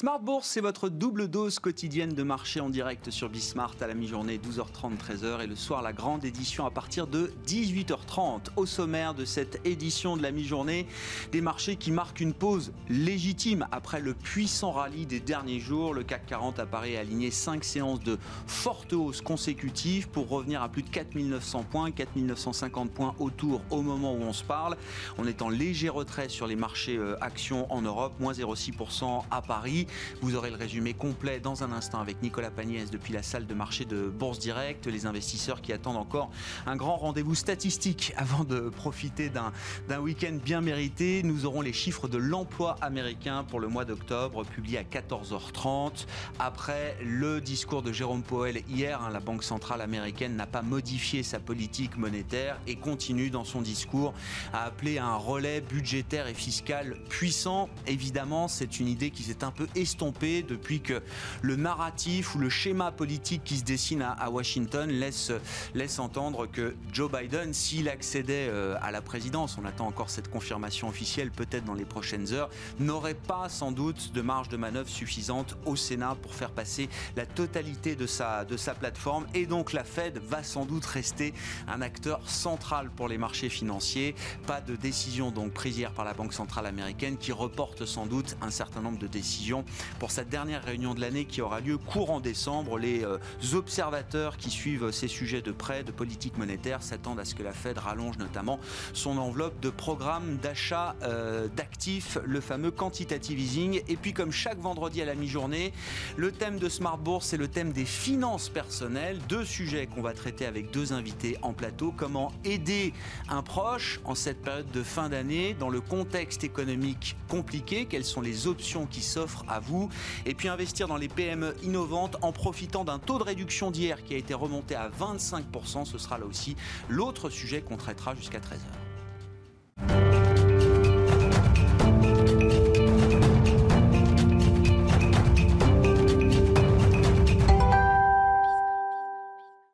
Smart Bourse, c'est votre double dose quotidienne de marché en direct sur Bismart à la mi-journée, 12h30, 13h, et le soir, la grande édition à partir de 18h30. Au sommaire de cette édition de la mi-journée, des marchés qui marquent une pause légitime après le puissant rallye des derniers jours. Le CAC 40 apparaît aligné 5 séances de forte hausse consécutive pour revenir à plus de 4900 points, 4950 points autour au moment où on se parle. On est en léger retrait sur les marchés euh, actions en Europe, moins 0,6% à Paris. Vous aurez le résumé complet dans un instant avec Nicolas Pagnès depuis la salle de marché de Bourse Direct. Les investisseurs qui attendent encore un grand rendez-vous statistique avant de profiter d'un week-end bien mérité. Nous aurons les chiffres de l'emploi américain pour le mois d'octobre, publiés à 14h30. Après le discours de Jérôme Powell hier, hein, la Banque centrale américaine n'a pas modifié sa politique monétaire et continue dans son discours à appeler un relais budgétaire et fiscal puissant. Évidemment, c'est une idée qui s'est un peu estompé depuis que le narratif ou le schéma politique qui se dessine à, Washington laisse, laisse entendre que Joe Biden, s'il accédait euh, à la présidence, on attend encore cette confirmation officielle peut-être dans les prochaines heures, n'aurait pas sans doute de marge de manœuvre suffisante au Sénat pour faire passer la totalité de sa, de sa plateforme. Et donc la Fed va sans doute rester un acteur central pour les marchés financiers. Pas de décision donc prise hier par la Banque centrale américaine qui reporte sans doute un certain nombre de décisions pour cette dernière réunion de l'année qui aura lieu courant décembre. Les euh, observateurs qui suivent ces sujets de près de politique monétaire s'attendent à ce que la Fed rallonge notamment son enveloppe de programme d'achat euh, d'actifs, le fameux quantitative easing. Et puis comme chaque vendredi à la mi-journée, le thème de Smart Bourse, c'est le thème des finances personnelles. Deux sujets qu'on va traiter avec deux invités en plateau. Comment aider un proche en cette période de fin d'année dans le contexte économique compliqué? Quelles sont les options qui s'offrent à vous. Et puis investir dans les PME innovantes en profitant d'un taux de réduction d'hier qui a été remonté à 25%. Ce sera là aussi l'autre sujet qu'on traitera jusqu'à 13h.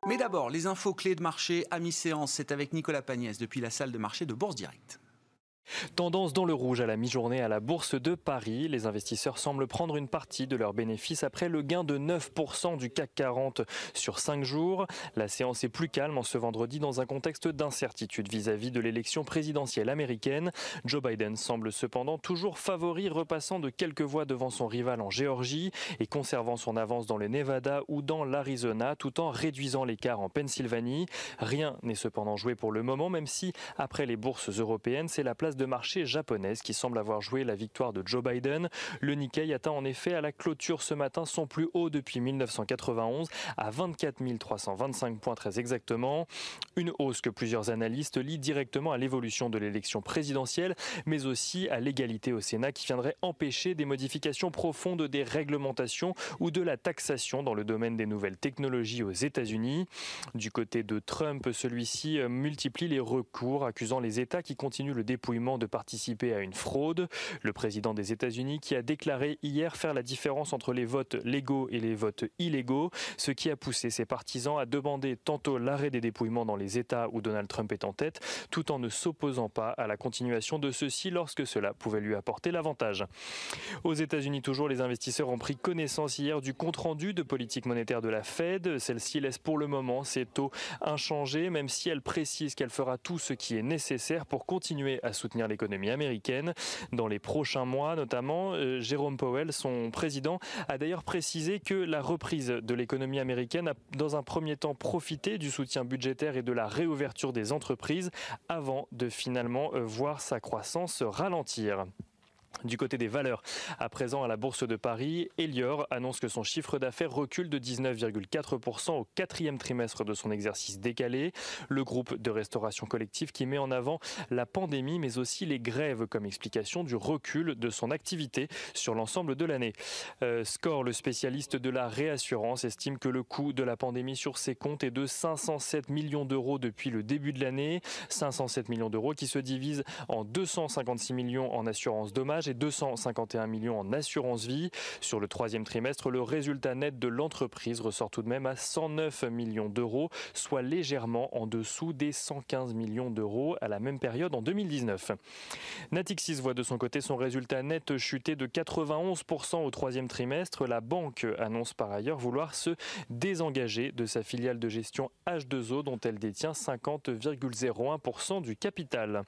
Mais d'abord, les infos clés de marché à mi-séance, c'est avec Nicolas Pagnès depuis la salle de marché de Bourse Direct. Tendance dans le rouge à la mi-journée à la Bourse de Paris. Les investisseurs semblent prendre une partie de leurs bénéfices après le gain de 9% du CAC 40 sur 5 jours. La séance est plus calme en ce vendredi dans un contexte d'incertitude vis-à-vis de l'élection présidentielle américaine. Joe Biden semble cependant toujours favori, repassant de quelques voix devant son rival en Géorgie et conservant son avance dans le Nevada ou dans l'Arizona tout en réduisant l'écart en Pennsylvanie. Rien n'est cependant joué pour le moment, même si après les bourses européennes, c'est la place de marché japonaise qui semble avoir joué la victoire de Joe Biden. Le Nikkei atteint en effet à la clôture ce matin son plus haut depuis 1991 à 24 325 points très exactement. Une hausse que plusieurs analystes lient directement à l'évolution de l'élection présidentielle, mais aussi à l'égalité au Sénat qui viendrait empêcher des modifications profondes des réglementations ou de la taxation dans le domaine des nouvelles technologies aux États-Unis. Du côté de Trump, celui-ci multiplie les recours accusant les États qui continuent le dépouillement de participer à une fraude. Le président des États-Unis qui a déclaré hier faire la différence entre les votes légaux et les votes illégaux, ce qui a poussé ses partisans à demander tantôt l'arrêt des dépouillements dans les États où Donald Trump est en tête, tout en ne s'opposant pas à la continuation de ceux-ci lorsque cela pouvait lui apporter l'avantage. Aux États-Unis toujours, les investisseurs ont pris connaissance hier du compte-rendu de politique monétaire de la Fed. Celle-ci laisse pour le moment ses taux inchangés, même si elle précise qu'elle fera tout ce qui est nécessaire pour continuer à soutenir l'économie américaine. Dans les prochains mois, notamment, euh, Jérôme Powell, son président, a d'ailleurs précisé que la reprise de l'économie américaine a dans un premier temps profité du soutien budgétaire et de la réouverture des entreprises avant de finalement euh, voir sa croissance ralentir. Du côté des valeurs, à présent à la Bourse de Paris, Elior annonce que son chiffre d'affaires recule de 19,4% au quatrième trimestre de son exercice décalé. Le groupe de restauration collective qui met en avant la pandémie mais aussi les grèves comme explication du recul de son activité sur l'ensemble de l'année. Euh, Score, le spécialiste de la réassurance, estime que le coût de la pandémie sur ses comptes est de 507 millions d'euros depuis le début de l'année. 507 millions d'euros qui se divisent en 256 millions en assurance dommage et 251 millions en assurance vie. Sur le troisième trimestre, le résultat net de l'entreprise ressort tout de même à 109 millions d'euros, soit légèrement en dessous des 115 millions d'euros à la même période en 2019. Natixis voit de son côté son résultat net chuter de 91% au troisième trimestre. La banque annonce par ailleurs vouloir se désengager de sa filiale de gestion H2O dont elle détient 50,01% du capital.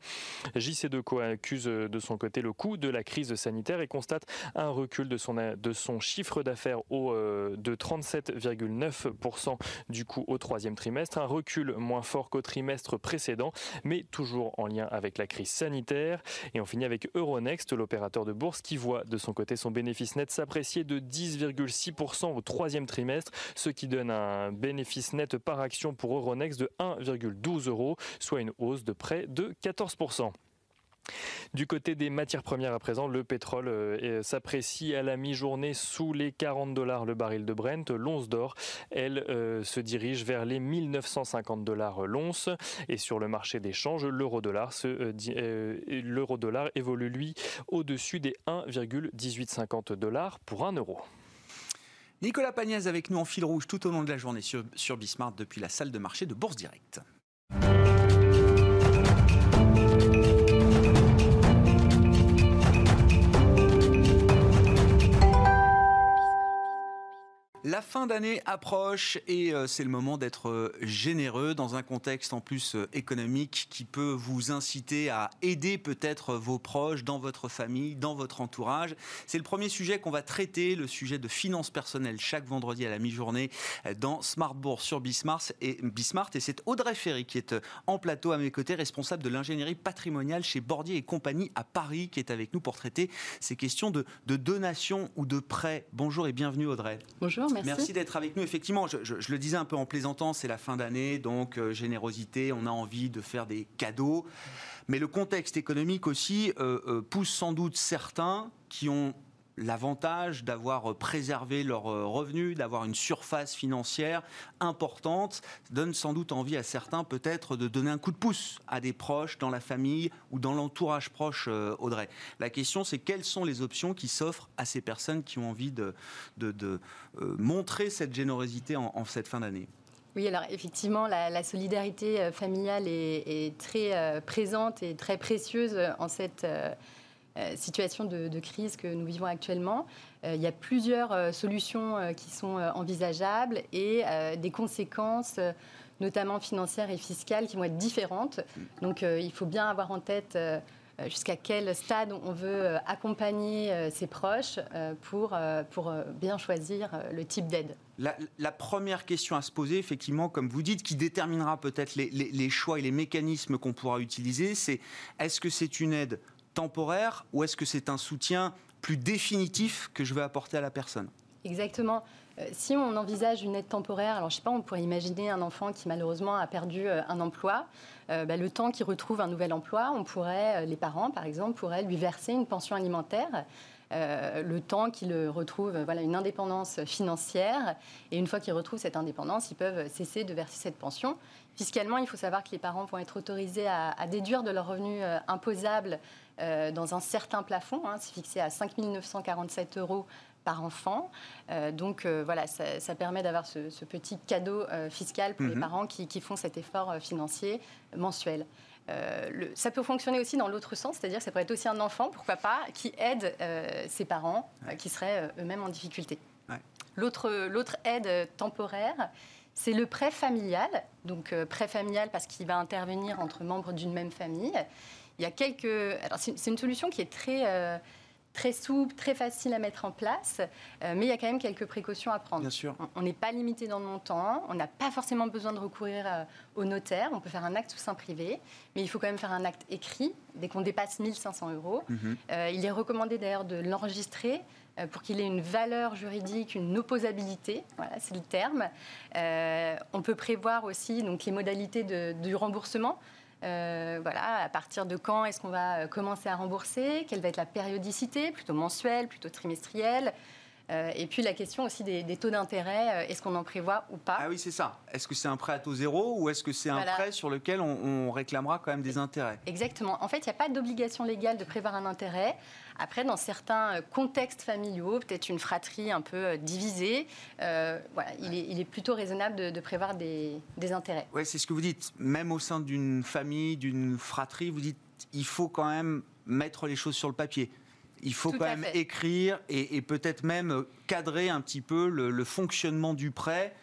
JC2Co accuse de son côté le coût de la crise sanitaire et constate un recul de son, de son chiffre d'affaires euh, de 37,9% du coût au troisième trimestre, un recul moins fort qu'au trimestre précédent, mais toujours en lien avec la crise sanitaire. Et on finit avec Euronext, l'opérateur de bourse qui voit de son côté son bénéfice net s'apprécier de 10,6% au troisième trimestre, ce qui donne un bénéfice net par action pour Euronext de 1,12 euros, soit une hausse de près de 14%. Du côté des matières premières à présent, le pétrole euh, s'apprécie à la mi-journée sous les 40 dollars le baril de Brent. L'once d'or, elle, euh, se dirige vers les 1950 dollars l'once. Et sur le marché des changes, l'euro-dollar euh, évolue lui au-dessus des 1,1850 dollars pour 1 euro. Nicolas Pagnès avec nous en fil rouge tout au long de la journée sur, sur Bismarck depuis la salle de marché de Bourse Directe. La fin d'année approche et euh, c'est le moment d'être euh, généreux dans un contexte en plus euh, économique qui peut vous inciter à aider peut-être vos proches dans votre famille, dans votre entourage. C'est le premier sujet qu'on va traiter, le sujet de finances personnelles chaque vendredi à la mi-journée dans Smart Bourse sur Bismart et Bismart et c'est Audrey Ferry qui est en plateau à mes côtés, responsable de l'ingénierie patrimoniale chez Bordier et compagnie à Paris qui est avec nous pour traiter ces questions de, de donation ou de prêt. Bonjour et bienvenue Audrey. Bonjour. Merci, d'être avec nous. Effectivement, je, le disais un peu en plaisantant, c'est la fin d'année, donc euh, générosité, on a envie de faire des cadeaux. Mais le contexte économique aussi euh, euh, pousse sans doute certains qui ont l'avantage d'avoir préservé leurs revenus, d'avoir une surface financière importante, donne sans doute envie à certains peut-être de donner un coup de pouce à des proches dans la famille ou dans l'entourage proche, euh, Audrey. La question, c'est quelles sont les options qui s'offrent à ces personnes qui ont envie de, de, euh, montrer cette générosité en, cette fin d'année? Oui, alors effectivement, la, solidarité euh, familiale est, très présente et très précieuse en cette euh, situation de, crise que nous vivons actuellement. Euh, il y a plusieurs euh, solutions qui sont envisageables et des conséquences notamment financières et fiscales, qui vont être différentes. Donc il faut bien avoir en tête jusqu'à quel stade on veut accompagner ses proches pour, pour bien choisir le type d'aide. La, première question à se poser, effectivement, comme vous dites, qui déterminera peut-être les choix et les mécanismes qu'on pourra utiliser, c'est est-ce que c'est une aide temporaire ou est-ce que c'est un soutien plus définitif que je vais apporter à la personne? Exactement. Euh, si on envisage une aide temporaire, alors je sais pas, on pourrait imaginer un enfant qui malheureusement a perdu euh, un emploi. Euh, bah, le temps qu'il retrouve un nouvel emploi, on pourrait, les parents par exemple, pourraient lui verser une pension alimentaire. Le temps qu'il retrouve voilà, une indépendance financière. Et une fois qu'ils retrouvent cette indépendance, ils peuvent cesser de verser cette pension. Fiscalement, il faut savoir que les parents vont être autorisés à, à déduire de leurs revenus imposables euh, dans un certain plafond. Hein, c'est fixé à 5 947 euros par enfant. Euh, donc euh, voilà, ça, permet d'avoir ce, petit cadeau fiscal pour les mhm. parents qui, font cet effort financier mensuel. Ça peut fonctionner aussi dans l'autre sens, c'est-à-dire que ça pourrait être aussi un enfant, pourquoi pas, qui aide ses parents qui seraient eux-mêmes en difficulté. L'autre aide temporaire, c'est le prêt familial. Donc prêt familial parce qu'il va intervenir entre membres d'une même famille. Il y a quelques. Alors, c'est une solution qui est très. Euh, très souple, très facile à mettre en place, euh, mais il y a quand même quelques précautions à prendre. Bien sûr. On n'est pas limité dans le montant, on n'a pas forcément besoin de recourir euh, au notaire, on peut faire un acte sous sein privé, mais il faut quand même faire un acte écrit dès qu'on dépasse 1500 euros. Mhm. il est recommandé d'ailleurs de l'enregistrer pour qu'il ait une valeur juridique, une opposabilité, voilà, c'est le terme. on peut prévoir aussi donc, les modalités de, du remboursement. Euh, voilà, à partir de quand est-ce qu'on va euh, commencer à rembourser? Quelle va être la périodicité? Plutôt mensuelle, plutôt trimestrielle? Et puis la question aussi des, taux d'intérêt, est-ce qu'on en prévoit ou pas? Ah oui, c'est ça. Est-ce que c'est un prêt à taux zéro ou est-ce que c'est un prêt sur lequel on, réclamera quand même des intérêts? Exactement. En fait, il n'y a pas d'obligation légale de prévoir un intérêt. Après, dans certains contextes familiaux, peut-être une fratrie un peu divisée, voilà, il, est, plutôt raisonnable de, prévoir des, des intérêts. Oui, c'est ce que vous dites. Même au sein d'une famille, d'une fratrie, vous dites il faut quand même mettre les choses sur le papier. Il faut quand même écrire et, peut-être même cadrer un petit peu le fonctionnement du prêt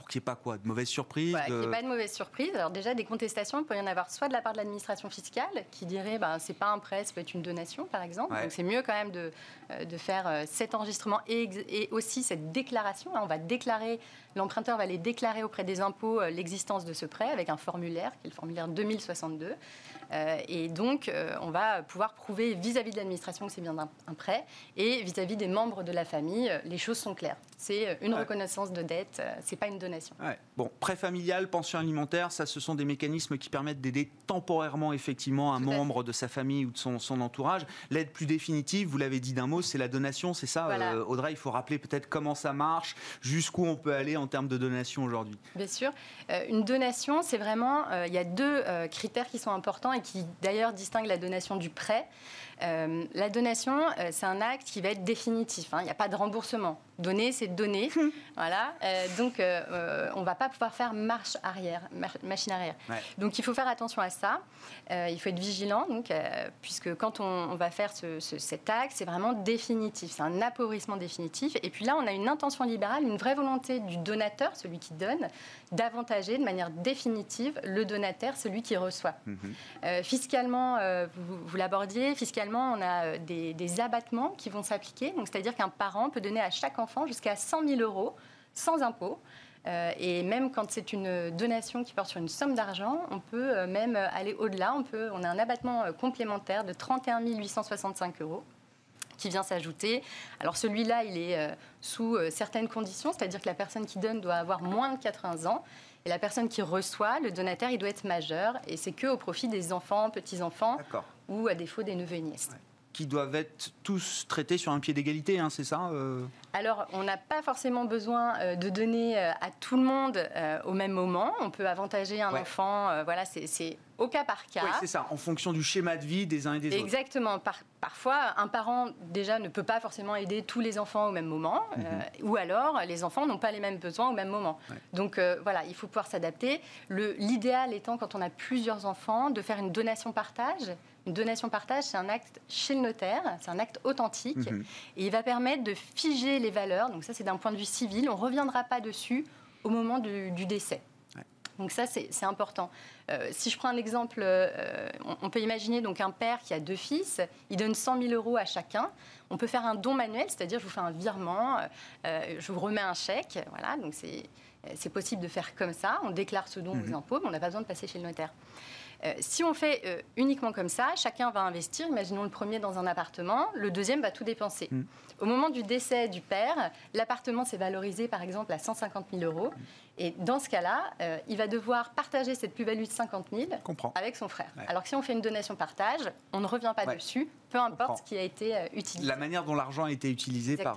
pour qu'il n'y ait pas quoi De mauvaises surprises Qu'il n'y ait pas de mauvaises surprises. Alors déjà, des contestations, il peut y en avoir soit de la part de l'administration fiscale, qui dirait ben, c'est pas un prêt, ça peut être une donation, par exemple. Donc c'est mieux quand même de, euh, de faire euh, cet enregistrement et, et aussi cette déclaration. On va déclarer, l'emprunteur va aller déclarer auprès des impôts euh, l'existence de ce prêt avec un formulaire, qui est le formulaire 2062. Et donc, on va pouvoir prouver vis-à-vis de l'administration que c'est bien un, prêt et vis-à-vis des membres de la famille, les choses sont claires. C'est une reconnaissance de dette, c'est pas une donation Bon, prêt familial, pension alimentaire, ça, ce sont des mécanismes qui permettent d'aider temporairement, effectivement, un membre de sa famille ou de son, entourage. L'aide plus définitive, vous l'avez dit d'un mot, c'est la donation, c'est ça, euh, Audrey? Il faut rappeler peut-être comment ça marche, jusqu'où on peut aller en termes de donation aujourd'hui. Bien sûr. Euh, une donation, c'est vraiment, euh, il y a deux critères qui sont importants et qui d'ailleurs distinguent la donation du prêt. la donation, c'est un acte qui va être définitif. Hein. Il n'y a pas de remboursement. Donner, c'est donner. voilà. donc, euh, on ne va pas pouvoir faire marche arrière, machine arrière. Donc il faut faire attention à ça. Euh, il faut être vigilant, donc, euh, puisque quand on, va faire cet acte, c'est vraiment définitif, c'est un appauvrissement définitif. Et puis là, on a une intention libérale, une vraie volonté du donateur, celui qui donne, d'avantager de manière définitive le donateur, celui qui reçoit. Mhm. fiscalement, vous, l'abordiez, fiscalement, on a des, des abattements qui vont s'appliquer. C'est-à-dire qu'un parent peut donner à chaque enfant jusqu'à 100 000 euros sans impôt. Euh, et même quand c'est une donation qui porte sur une somme d'argent, on peut euh, même aller au-delà. On, peut, on a un abattement euh, complémentaire de 31 865 euros qui vient s'ajouter. Alors celui-là, il est sous certaines conditions, c'est-à-dire que la personne qui donne doit avoir moins de 80 ans. Et la personne qui reçoit, le donateur, il doit être majeur. Et c'est que au profit des enfants, petits-enfants, ou à défaut des neveux et nièces qui doivent être tous traités sur un pied d'égalité, hein, c'est ça euh Alors, on n'a pas forcément besoin euh, de donner euh, à tout le monde au même moment. On peut avantager un enfant, voilà, c'est au cas par cas. Oui, c'est ça, en fonction du schéma de vie des uns et des autres. Exactement. parfois, un parent, déjà, ne peut pas forcément aider tous les enfants au même moment, mhm. ou alors, les enfants n'ont pas les mêmes besoins au même moment. Donc, voilà, il faut pouvoir s'adapter. L'idéal étant, quand on a plusieurs enfants, de faire une donation-partage une donation partage, c'est un acte chez le notaire, c'est un acte authentique, mhm. et il va permettre de figer les valeurs. Donc ça, c'est d'un point de vue civil. On ne reviendra pas dessus au moment du, décès. Donc ça, c'est important. Euh, si je prends un exemple, euh, on, peut imaginer donc un père qui a deux fils, il donne 100 000 euros à chacun. On peut faire un don manuel, c'est-à-dire je vous fais un virement, euh, je vous remets un chèque. Voilà, donc c'est possible de faire comme ça. On déclare ce don aux mhm. impôts, mais on n'a pas besoin de passer chez le notaire. Euh, si on fait euh, uniquement comme ça, chacun va investir. Imaginons le premier dans un appartement, le deuxième va tout dépenser. Mm. Au moment du décès du père, l'appartement s'est valorisé par exemple à 150 000 euros. Et dans ce cas-là, euh, il va devoir partager cette plus-value de 50 000 avec son frère. Alors que si on fait une donation partage, on ne revient pas dessus, peu importe ce qui a été utilisé. La manière dont l'argent a été utilisé par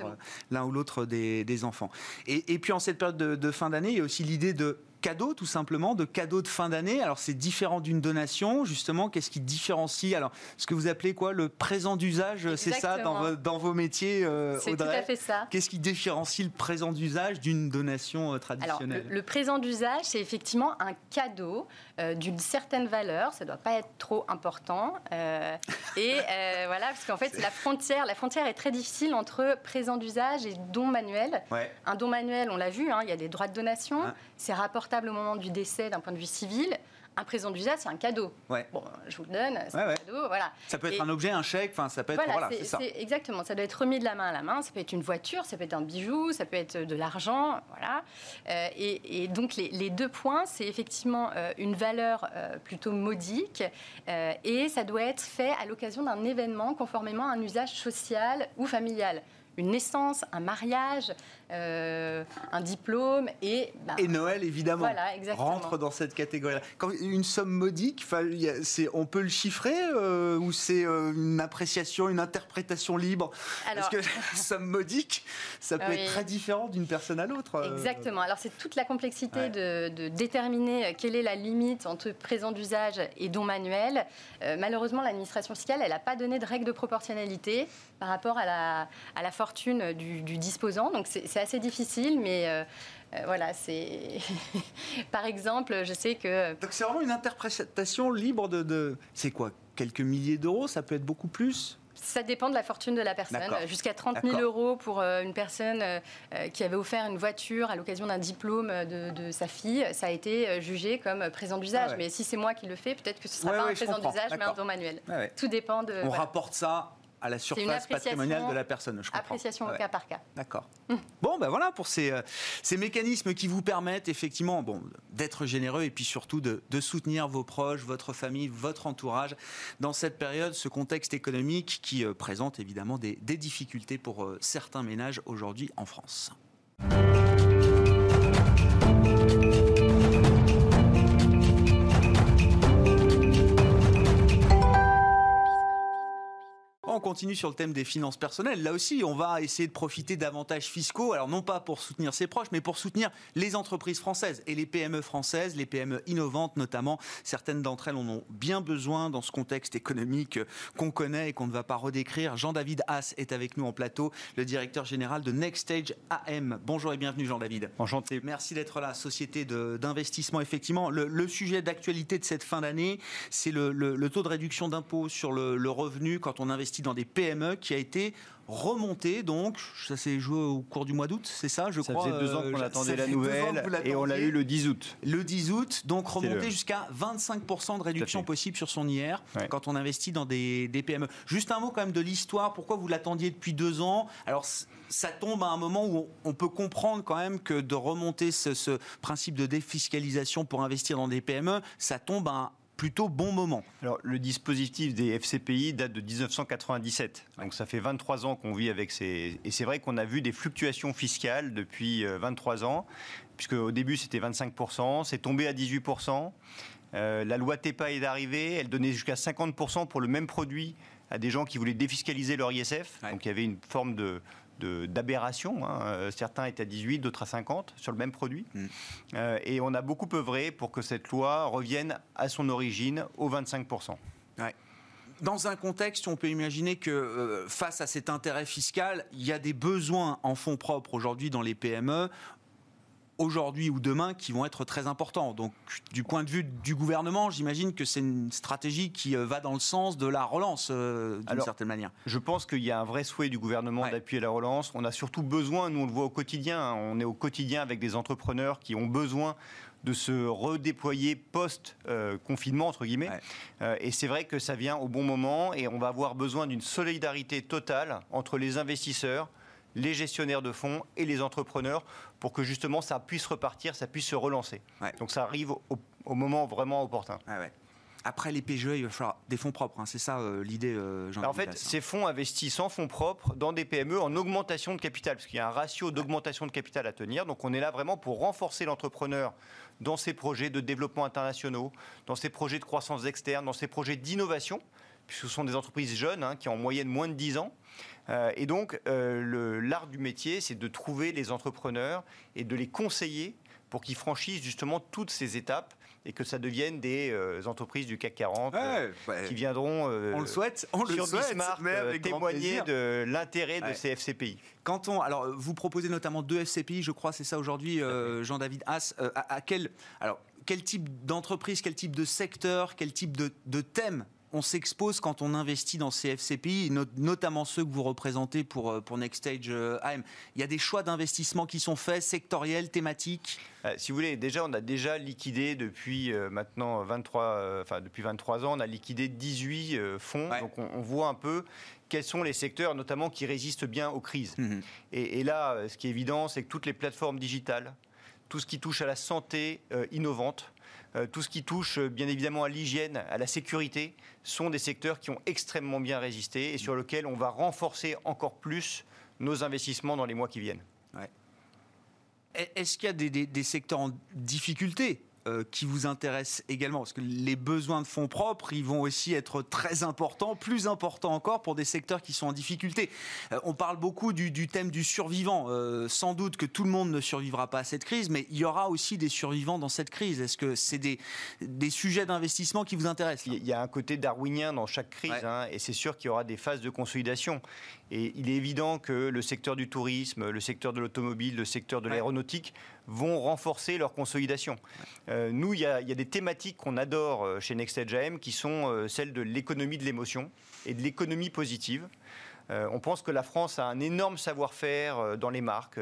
l'un ou l'autre des, enfants. Et, puis en cette période de fin d'année, il y a aussi l'idée de cadeau, tout simplement, de cadeau de fin d'année. Alors, c'est différent d'une donation, justement. Qu'est-ce qui différencie Alors, ce que vous appelez quoi Le présent d'usage, c'est ça dans, dans, vos métiers, euh, C'est tout à fait ça. Qu'est-ce qui différencie le présent d'usage d'une donation euh, traditionnelle Alors, le, présent d'usage, c'est effectivement un cadeau euh, d'une certaine valeur. Ça ne doit pas être trop important. et voilà, parce qu'en fait, la frontière, la frontière est très difficile entre présent d'usage et don manuel. Un don manuel, on l'a vu, hein, il y a des droits de donation. C'est rapporté au moment du décès d'un point de vue civil. Un présent d'usage, c'est un cadeau. Bon, je vous le donne, c'est un cadeau, voilà. Ça peut être un objet, un chèque, enfin, ça peut être, voilà, c'est ça. Exactement, ça doit être remis de la main à la main. Ça peut être une voiture, ça peut être un bijou, ça peut être de l'argent, voilà. Euh, et, donc les, deux points, c'est effectivement euh, une valeur euh, plutôt modique, et ça doit être fait à l'occasion d'un événement conformément à un usage social ou familial une naissance, un mariage, un diplôme et... Ben, et Noël, évidemment, voilà, exactement. rentre dans cette catégorie-là. Une somme modique, on peut le chiffrer ou c'est une appréciation, une interprétation libre? Parce que somme modique, ça peut être très différent d'une personne à l'autre. Exactement. Alors c'est toute la complexité de, de, déterminer quelle est la limite entre présent d'usage et don manuel. malheureusement, l'administration fiscale, elle n'a pas donné de règle de proportionnalité par rapport à la, à la fortune du, disposant. Donc c'est assez difficile, mais euh, euh, voilà, c'est. par exemple, je sais que. Donc c'est vraiment une interprétation libre de. de... C'est quoi Quelques milliers d'euros Ça peut être beaucoup plus? Ça dépend de la fortune de la personne. Jusqu'à 30 000 euros pour euh, une personne qui avait offert une voiture à l'occasion d'un diplôme de, sa fille, ça a été jugé comme présent d'usage. Mais si c'est moi qui le fais, peut-être que ce ne sera pas un présent d'usage, mais un don manuel. Tout dépend de. On rapporte ça à la surface patrimoniale de la personne. Je Appréciation au cas par cas. D'accord. Hum. Bon, ben voilà pour ces, euh, ces mécanismes qui vous permettent effectivement bon, d'être généreux et puis surtout de, de, soutenir vos proches, votre famille, votre entourage dans cette période, ce contexte économique qui euh, présente évidemment des, des difficultés pour euh, certains ménages aujourd'hui en France. Continue sur le thème des finances personnelles. Là aussi, on va essayer de profiter d'avantages fiscaux, alors non pas pour soutenir ses proches, mais pour soutenir les entreprises françaises et les PME françaises, les PME innovantes notamment. Certaines d'entre elles en ont bien besoin dans ce contexte économique qu'on connaît et qu'on ne va pas redécrire. Jean-David Haas est avec nous en plateau, le directeur général de Next Stage AM. Bonjour et bienvenue Jean-David. Enchanté. Merci d'être là, société d'investissement. Effectivement, le, sujet d'actualité de cette fin d'année, c'est le, taux de réduction d'impôt sur le revenu quand on investit dans des PME qui a été remonté. Donc, ça s'est joué au cours du mois d'août, c'est ça, je ça crois. Ça faisait deux ans qu'on euh, attendait la nouvelle et on l'a eu le 10 août. Le 10 août, donc remonté jusqu'à 25% de réduction possible sur son IR quand on investit dans des, PME. Juste un mot quand même de l'histoire. Pourquoi vous l'attendiez depuis deux ans? Alors, ça tombe à un moment où on peut comprendre quand même que de remonter ce, ce principe de défiscalisation pour investir dans des PME, ça tombe à plutôt bon moment. Alors, le dispositif des FCPI date de 1997. Donc, ça fait 23 ans qu'on vit avec ces. Et c'est vrai qu'on a vu des fluctuations fiscales depuis 23 euh, ans, puisque au début, c'était 25%, c'est tombé à 18%. Euh, la loi TEPA est arrivée, elle donnait jusqu'à 50% pour le même produit à des gens qui voulaient défiscaliser leur ISF. Donc il y avait une forme de, d'aberration. Hein. Euh, certains étaient à 18, d'autres à 50 sur le même produit. Mm. Euh, et on a beaucoup œuvré pour que cette loi revienne à son origine aux 25%. Dans un contexte où on peut imaginer que euh, face à cet intérêt fiscal, il y a des besoins en fonds propres aujourd'hui dans les PME aujourd'hui ou demain qui vont être très importants. Donc, du point de vue du gouvernement, j'imagine que c'est une stratégie qui euh, va dans le sens de la relance, euh, d'une certaine manière. Je pense qu'il y a un vrai souhait du gouvernement d'appuyer la relance. On a surtout besoin, nous on le voit au quotidien, hein, on est au quotidien avec des entrepreneurs qui ont besoin de se redéployer post-confinement, entre guillemets. Euh, et c'est vrai que ça vient au bon moment et on va avoir besoin d'une solidarité totale entre les investisseurs, les gestionnaires de fonds et les entrepreneurs pour que justement ça puisse repartir, ça puisse se relancer. Donc ça arrive au, moment vraiment opportun. Après les PGE, il va falloir des fonds propres. Hein. C'est ça euh, l'idée, euh, En fait, ces fonds investissent en fonds propres dans des PME en augmentation de capital, parce qu'il y a un ratio d'augmentation de capital à tenir. Donc on est là vraiment pour renforcer l'entrepreneur dans ses projets de développement internationaux, dans ses projets de croissance externe, dans ses projets d'innovation, puisque ce sont des entreprises jeunes hein, qui ont en moyenne moins de 10 ans. Euh, et donc, euh, l'art du métier, c'est de trouver les entrepreneurs et de les conseiller pour qu'ils franchissent justement toutes ces étapes et que ça devienne des euh, entreprises du CAC 40 qui viendront on le souhaite, on sur le souhaite, témoigner de l'intérêt de ces FCPI. Quand on, alors vous proposez notamment deux FCPI, je crois, c'est ça aujourd'hui, Jean-David Haas. À, quel, alors quel type d'entreprise, quel type de secteur, quel type de, de thème on s'expose quand on investit dans ces FCPI, notamment ceux que vous représentez pour, euh, pour Next Stage euh, AM. Il y a des choix d'investissement qui sont faits, sectoriels, thématiques? Euh, Si vous voulez, déjà, on a déjà liquidé depuis maintenant 23, enfin, depuis 23 ans, on a liquidé 18 fonds. Donc on, voit un peu quels sont les secteurs, notamment, qui résistent bien aux crises. Mmh et, et, là, ce qui est évident, c'est que toutes les plateformes digitales, tout ce qui touche à la santé innovante, tout ce qui touche euh, bien évidemment à l'hygiène, à la sécurité, sont des secteurs qui ont extrêmement bien résisté et sur lesquels on va renforcer encore plus nos investissements dans les mois qui viennent. Est-ce qu'il y a des secteurs en difficulté? Euh, qui vous intéresse également Parce que les besoins de fonds propres, ils vont aussi être très importants, plus importants encore pour des secteurs qui sont en difficulté. Euh, on parle beaucoup du, thème du survivant. Euh, sans doute que tout le monde ne survivra pas à cette crise, mais il y aura aussi des survivants dans cette crise. Est-ce que c'est des, des sujets d'investissement qui vous intéressent? Il y a un côté darwinien dans chaque crise, hein, et c'est sûr qu'il y aura des phases de consolidation. Et il est évident que le secteur du tourisme, le secteur de l'automobile, le secteur de l'aéronautique vont renforcer leur consolidation. Euh, nous, il y, a des thématiques qu'on adore euh, chez Nextedge AM qui sont euh, celles de l'économie de l'émotion et de l'économie positive. on pense que la France a un énorme savoir-faire dans les marques,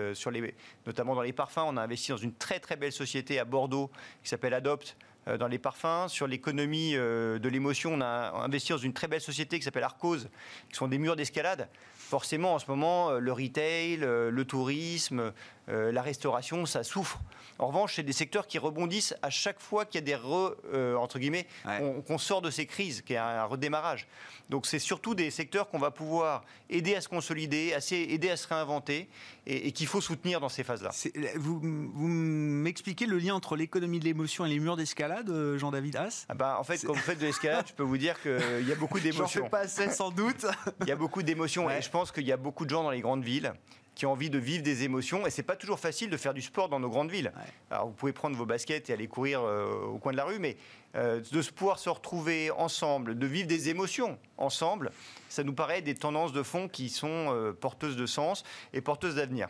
notamment dans les parfums. On a investi dans une très très belle société à Bordeaux qui s'appelle Adopt, dans les parfums. Sur l'économie de l'émotion, on a investi dans une très belle société qui s'appelle Arcose, qui sont des murs d'escalade. Forcément, en ce moment, le retail, le tourisme, euh, la restauration, ça souffre. En revanche, c'est des secteurs qui rebondissent à chaque fois qu'il y a des re, euh, entre guillemets, qu'on sort de ces crises, qu'il y a un redémarrage. Donc c'est surtout des secteurs qu'on va pouvoir aider à se consolider, aider à se réinventer et, qu'il faut soutenir dans ces phases-là. Vous, vous m'expliquez le lien entre l'économie de l'émotion et les murs d'escalade, euh, Jean-David Haas? Ah bah, En fait, quand vous faites de l'escalade, je peux vous dire qu'il y a beaucoup d'émotions. J'en fais pas assez sans doute. Il y a beaucoup d'émotions et je pense qu'il y a beaucoup de gens dans les grandes villes qui ont envie de vivre des émotions. Et c'est pas toujours facile de faire du sport dans nos grandes villes. Alors vous pouvez prendre vos baskets et aller courir euh, au coin de la rue, mais euh, de pouvoir se retrouver ensemble, de vivre des émotions ensemble, ça nous paraît des tendances de fond qui sont euh, porteuses de sens et porteuses d'avenir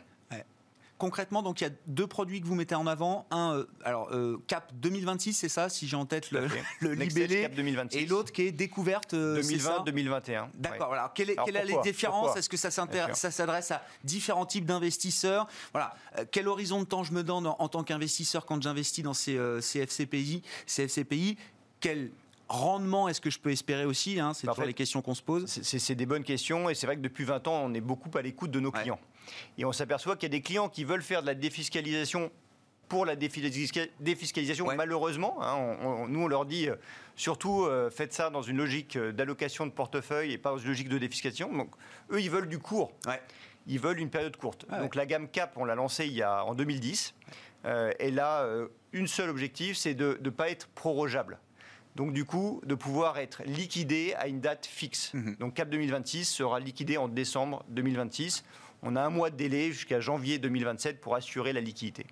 concrètement, donc il y a deux produits que vous mettez en avant. Un, euh, alors euh, Cap 2026, c'est ça, si j'ai en tête le, le libellé, et l'autre qui est découverte 2020-2021. Euh, D'accord. Voilà. Quelle est, quelle est la différence Est-ce que ça s'adresse à différents types d'investisseurs Voilà. quel horizon de temps je me donne en, tant qu'investisseur quand j'investis dans ces, CFCPI FCPI, Quel rendement est-ce que je peux espérer aussi hein, C'est toujours les questions qu'on se pose. C'est des bonnes questions et c'est vrai que depuis 20 ans, on est beaucoup à l'écoute de nos clients. Et on s'aperçoit qu'il y a des clients qui veulent faire de la défiscalisation pour la défiscalisation, malheureusement. Hein, nous, on leur dit euh, surtout euh, faites ça dans une logique euh, d'allocation de portefeuille et pas dans une logique de défiscalisation. Donc, eux, ils veulent du court. Ils veulent une période courte. Ah Donc, la gamme CAP, on l'a lancée il y a, en 2010. elle a une seule objectif, c'est de ne pas être prorogeable. Donc du coup, de pouvoir être liquidé à une date fixe. Mhm. Donc Cap 2026 sera liquidé en décembre 2026 on a un mois de délai jusqu'à janvier 2027 pour assurer la liquidité.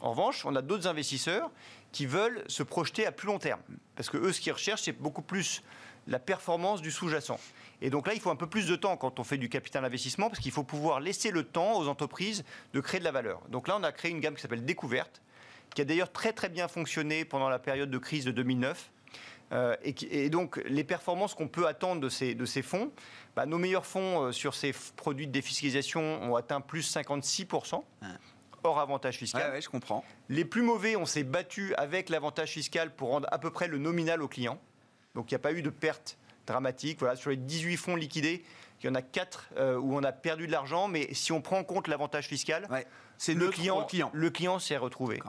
En revanche, on a d'autres investisseurs qui veulent se projeter à plus long terme. Parce que eux, ce qu'ils recherchent, c'est beaucoup plus la performance du sous-jacent. Et donc là, il faut un peu plus de temps quand on fait du capital investissement, parce qu'il faut pouvoir laisser le temps aux entreprises de créer de la valeur. Donc là, on a créé une gamme qui s'appelle Découverte, qui a d'ailleurs très très bien fonctionné pendant la période de crise de 2009. Euh, et, donc, les performances qu'on peut attendre de ces, de ces fonds, bah, nos meilleurs fonds euh, sur ces produits de défiscalisation ont atteint plus 56%. Hors avantage fiscal. Ouais, je comprends. Les plus mauvais, on s'est battu avec l'avantage fiscal pour rendre à peu près le nominal au client. Donc il n'y a pas eu de perte dramatique. Voilà, sur les 18 fonds liquidés, il y en a 4 euh, où on a perdu de l'argent, mais si on prend en compte l'avantage fiscal, c'est le client, client. Le client s'est retrouvé.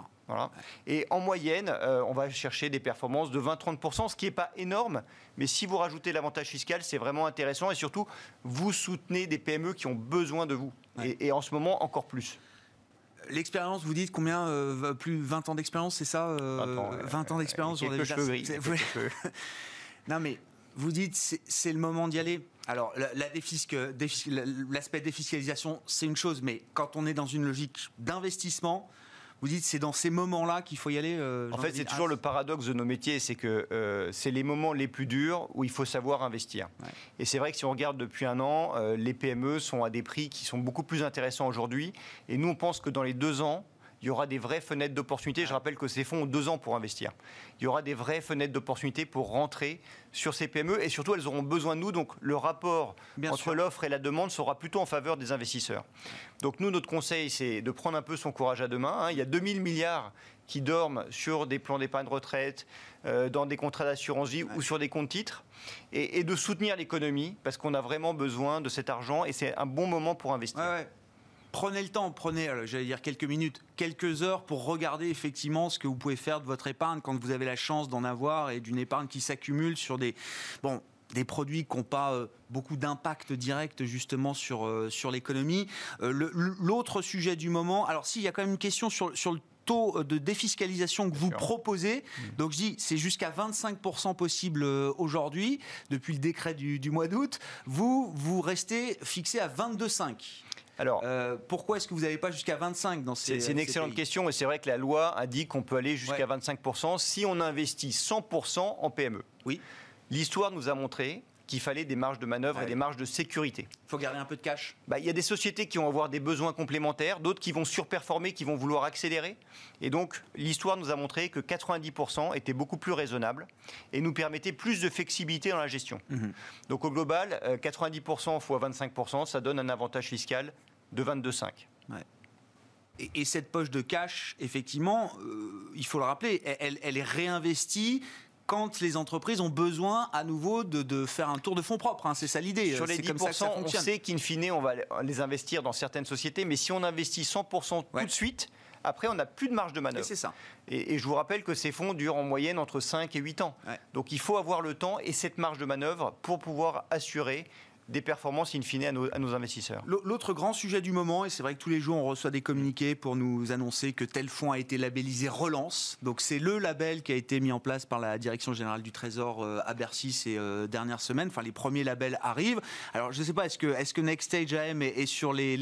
Et en moyenne, euh, on va chercher des performances de 20-30%, ce qui n'est pas énorme, mais si vous rajoutez l'avantage fiscal, c'est vraiment intéressant et surtout, vous soutenez des PME qui ont besoin de vous. Et, en ce moment, encore plus. L'expérience, vous dites combien euh, Plus 20 ans d'expérience, c'est ça 20 euh, ans, d'expérience sur des Non, mais vous dites c'est le moment d'y aller. Alors, l'aspect défiscalisation, c'est une chose, mais quand on est dans une logique d'investissement, vous dites c'est dans ces moments-là qu'il faut y aller euh, En fait, c'est toujours le paradoxe de nos métiers, c'est que euh, c'est les moments les plus durs où il faut savoir investir. Et c'est vrai que si on regarde depuis un an, euh, les PME sont à des prix qui sont beaucoup plus intéressants aujourd'hui. Et nous, on pense que dans les deux ans, il y aura des vraies fenêtres d'opportunité. Je rappelle que ces fonds ont deux ans pour investir. Il y aura des vraies fenêtres d'opportunité pour rentrer sur ces PME et surtout elles auront besoin de nous. Donc le rapport entre l'offre et la demande sera plutôt en faveur des investisseurs. Donc nous, notre conseil, c'est de prendre un peu son courage à deux mains. Hein. Il y a 2000 milliards qui dorment sur des plans d'épargne retraite, euh, dans des contrats d'assurance vie ou sur des comptes titres, et, de soutenir l'économie parce qu'on a vraiment besoin de cet argent et c'est un bon moment pour investir prenez le temps, prenez, j'allais dire quelques minutes, quelques heures pour regarder effectivement ce que vous pouvez faire de votre épargne quand vous avez la chance d'en avoir et d'une épargne qui s'accumule sur des... Bon, des produits qui n'ont pas euh, beaucoup d'impact direct justement sur, euh, sur l'économie. L'autre sujet du moment, alors s'il y a quand même une question sur, sur le taux de défiscalisation que vous proposez. Mmh. Donc je dis, c'est jusqu'à 25% possible aujourd'hui, depuis le décret du, du mois d'août. Vous, vous restez fixé à 22,5. Alors, euh, pourquoi est-ce que vous n'avez pas jusqu'à 25 dans ces C'est une excellente question et c'est vrai que la loi indique qu'on peut aller jusqu'à 25% si on investit 100% en PME. Oui. L'histoire nous a montré qu'il fallait des marges de manœuvre et des marges de sécurité. Il faut garder un peu de cash bah, Il y a des sociétés qui vont avoir des besoins complémentaires, d'autres qui vont surperformer, qui vont vouloir accélérer. Et donc, l'histoire nous a montré que 90% était beaucoup plus raisonnable et nous permettait plus de flexibilité dans la gestion. Mhm. Donc, au global, 90% fois 25%, ça donne un avantage fiscal de 22,5. Et, cette poche de cash, effectivement, euh, il faut le rappeler, elle, est réinvestie quand les entreprises ont besoin à nouveau de, faire un tour de fonds propres. Hein. c'est ça l'idée. Sur les 10%, comme ça on sait qu'in fine, on va les investir dans certaines sociétés, mais si on investit 100% tout de suite, après, on n'a plus de marge de manœuvre. c'est ça. Et, je vous rappelle que ces fonds durent en moyenne entre 5 et 8 ans. Donc il faut avoir le temps et cette marge de manœuvre pour pouvoir assurer des performances in fine à nos, investisseurs. L'autre grand sujet du moment, et c'est vrai que tous les jours on reçoit des communiqués pour nous annoncer que tel fonds a été labellisé Relance. Donc c'est le label qui a été mis en place par la Direction générale du Trésor euh, à Bercy ces euh, dernières semaines. Enfin les premiers labels arrivent. Alors je ne sais pas, est-ce que, Next Stage AM est, sur, les,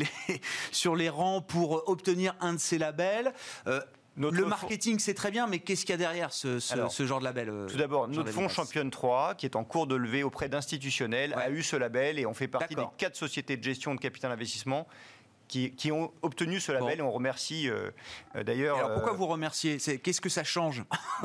sur les rangs pour obtenir un de ces labels? Euh, le marketing, c'est très bien, mais qu'est-ce qu'il y a derrière ce, genre de label euh, Tout d'abord, notre fonds Championne 3, qui est en cours de levée auprès d'institutionnels, a eu ce label et on fait partie des quatre sociétés de gestion de capital investissement qui, ont obtenu ce label et on remercie euh, euh, d'ailleurs. Alors pourquoi vous remerciez? Qu'est-ce que ça change?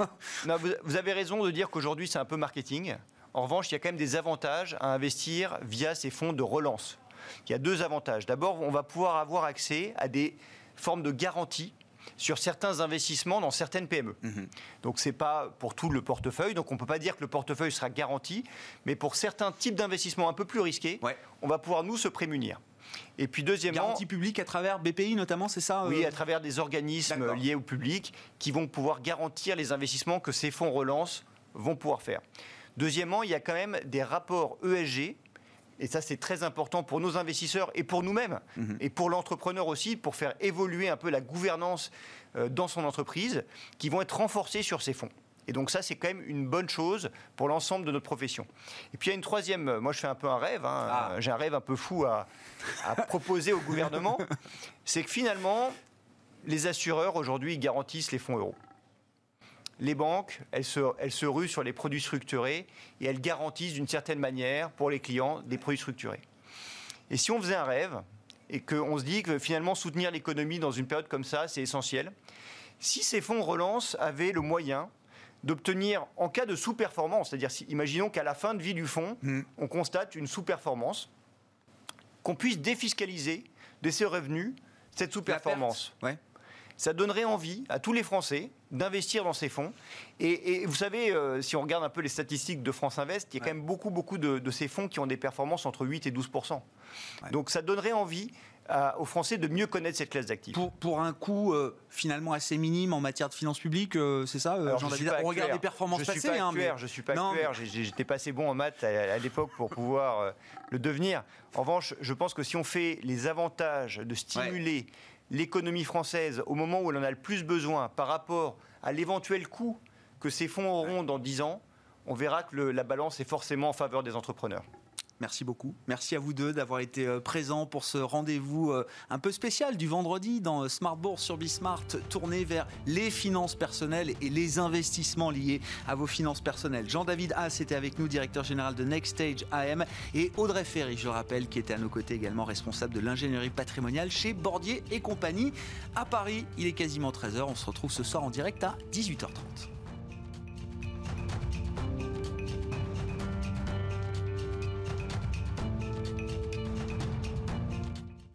Vous, avez raison de dire qu'aujourd'hui c'est un peu marketing. En revanche, il y a quand même des avantages à investir via ces fonds de relance. Il y a deux avantages. D'abord, on va pouvoir avoir accès à des formes de garanties sur certains investissements dans certaines PME. Mhm. Donc ce n'est pas pour tout le portefeuille, donc on ne peut pas dire que le portefeuille sera garanti, mais pour certains types d'investissements un peu plus risqués, on va pouvoir nous se prémunir. Et puis deuxièmement, garantie publique à travers BPI notamment, c'est ça Oui, euh à travers des organismes liés au public qui vont pouvoir garantir les investissements que ces fonds relance vont pouvoir faire. Deuxièmement, il y a quand même des rapports ESG et ça, c'est très important pour nos investisseurs et pour nous-mêmes, mhm. et pour l'entrepreneur aussi, pour faire évoluer un peu la gouvernance euh, dans son entreprise, qui vont être renforcés sur ces fonds. Et donc ça, c'est quand même une bonne chose pour l'ensemble de notre profession. Et puis il y a une troisième, euh, moi je fais un peu un rêve, hein, ah. j'ai un rêve un peu fou à, à proposer au gouvernement, c'est que finalement, les assureurs aujourd'hui garantissent les fonds euros les banques, elles se, ruent sur les produits structurés et elles garantissent d'une certaine manière pour les clients des produits structurés. Et si on faisait un rêve et qu'on se dit que finalement soutenir l'économie dans une période comme ça, c'est essentiel, si ces fonds relance avaient le moyen d'obtenir en cas de sous-performance, c'est-à-dire imaginons qu'à la fin de vie du fonds, mmh. on constate une sous-performance, qu'on puisse défiscaliser de ces revenus cette sous-performance ça donnerait envie à tous les Français d'investir dans ces fonds. Et, vous savez, euh, si on regarde un peu les statistiques de France Invest, il y a quand même beaucoup, beaucoup de, ces fonds qui ont des performances entre 8 et 12% Donc ça donnerait envie aux Français de mieux connaître cette classe d'actifs. Pour, un coût euh, finalement assez minime en matière de finances publiques, euh, c'est ça Jean On regarde les performances je passées. Suis pas hein, Je suis pas clair, j'étais pas assez bon en maths à, l'époque pour pouvoir le devenir. En revanche, je pense que si on fait les avantages de stimuler l'économie française au moment où elle en a le plus besoin par rapport à l'éventuel coût que ces fonds auront dans 10 ans, on verra que la balance est forcément en faveur des entrepreneurs. Merci beaucoup. Merci à vous deux d'avoir été euh, présents pour ce rendez-vous euh, un peu spécial du vendredi dans euh, Smart Bourse sur Bismart, tourné vers les finances personnelles et les investissements liés à vos finances personnelles. Jean-David Haas était avec nous, directeur général de Next Stage AM, et Audrey Ferry, je le rappelle, qui était à nos côtés également responsable de l'ingénierie patrimoniale chez Bordier et compagnie à Paris. Il est quasiment 13h. On se retrouve ce soir en direct à 18h30.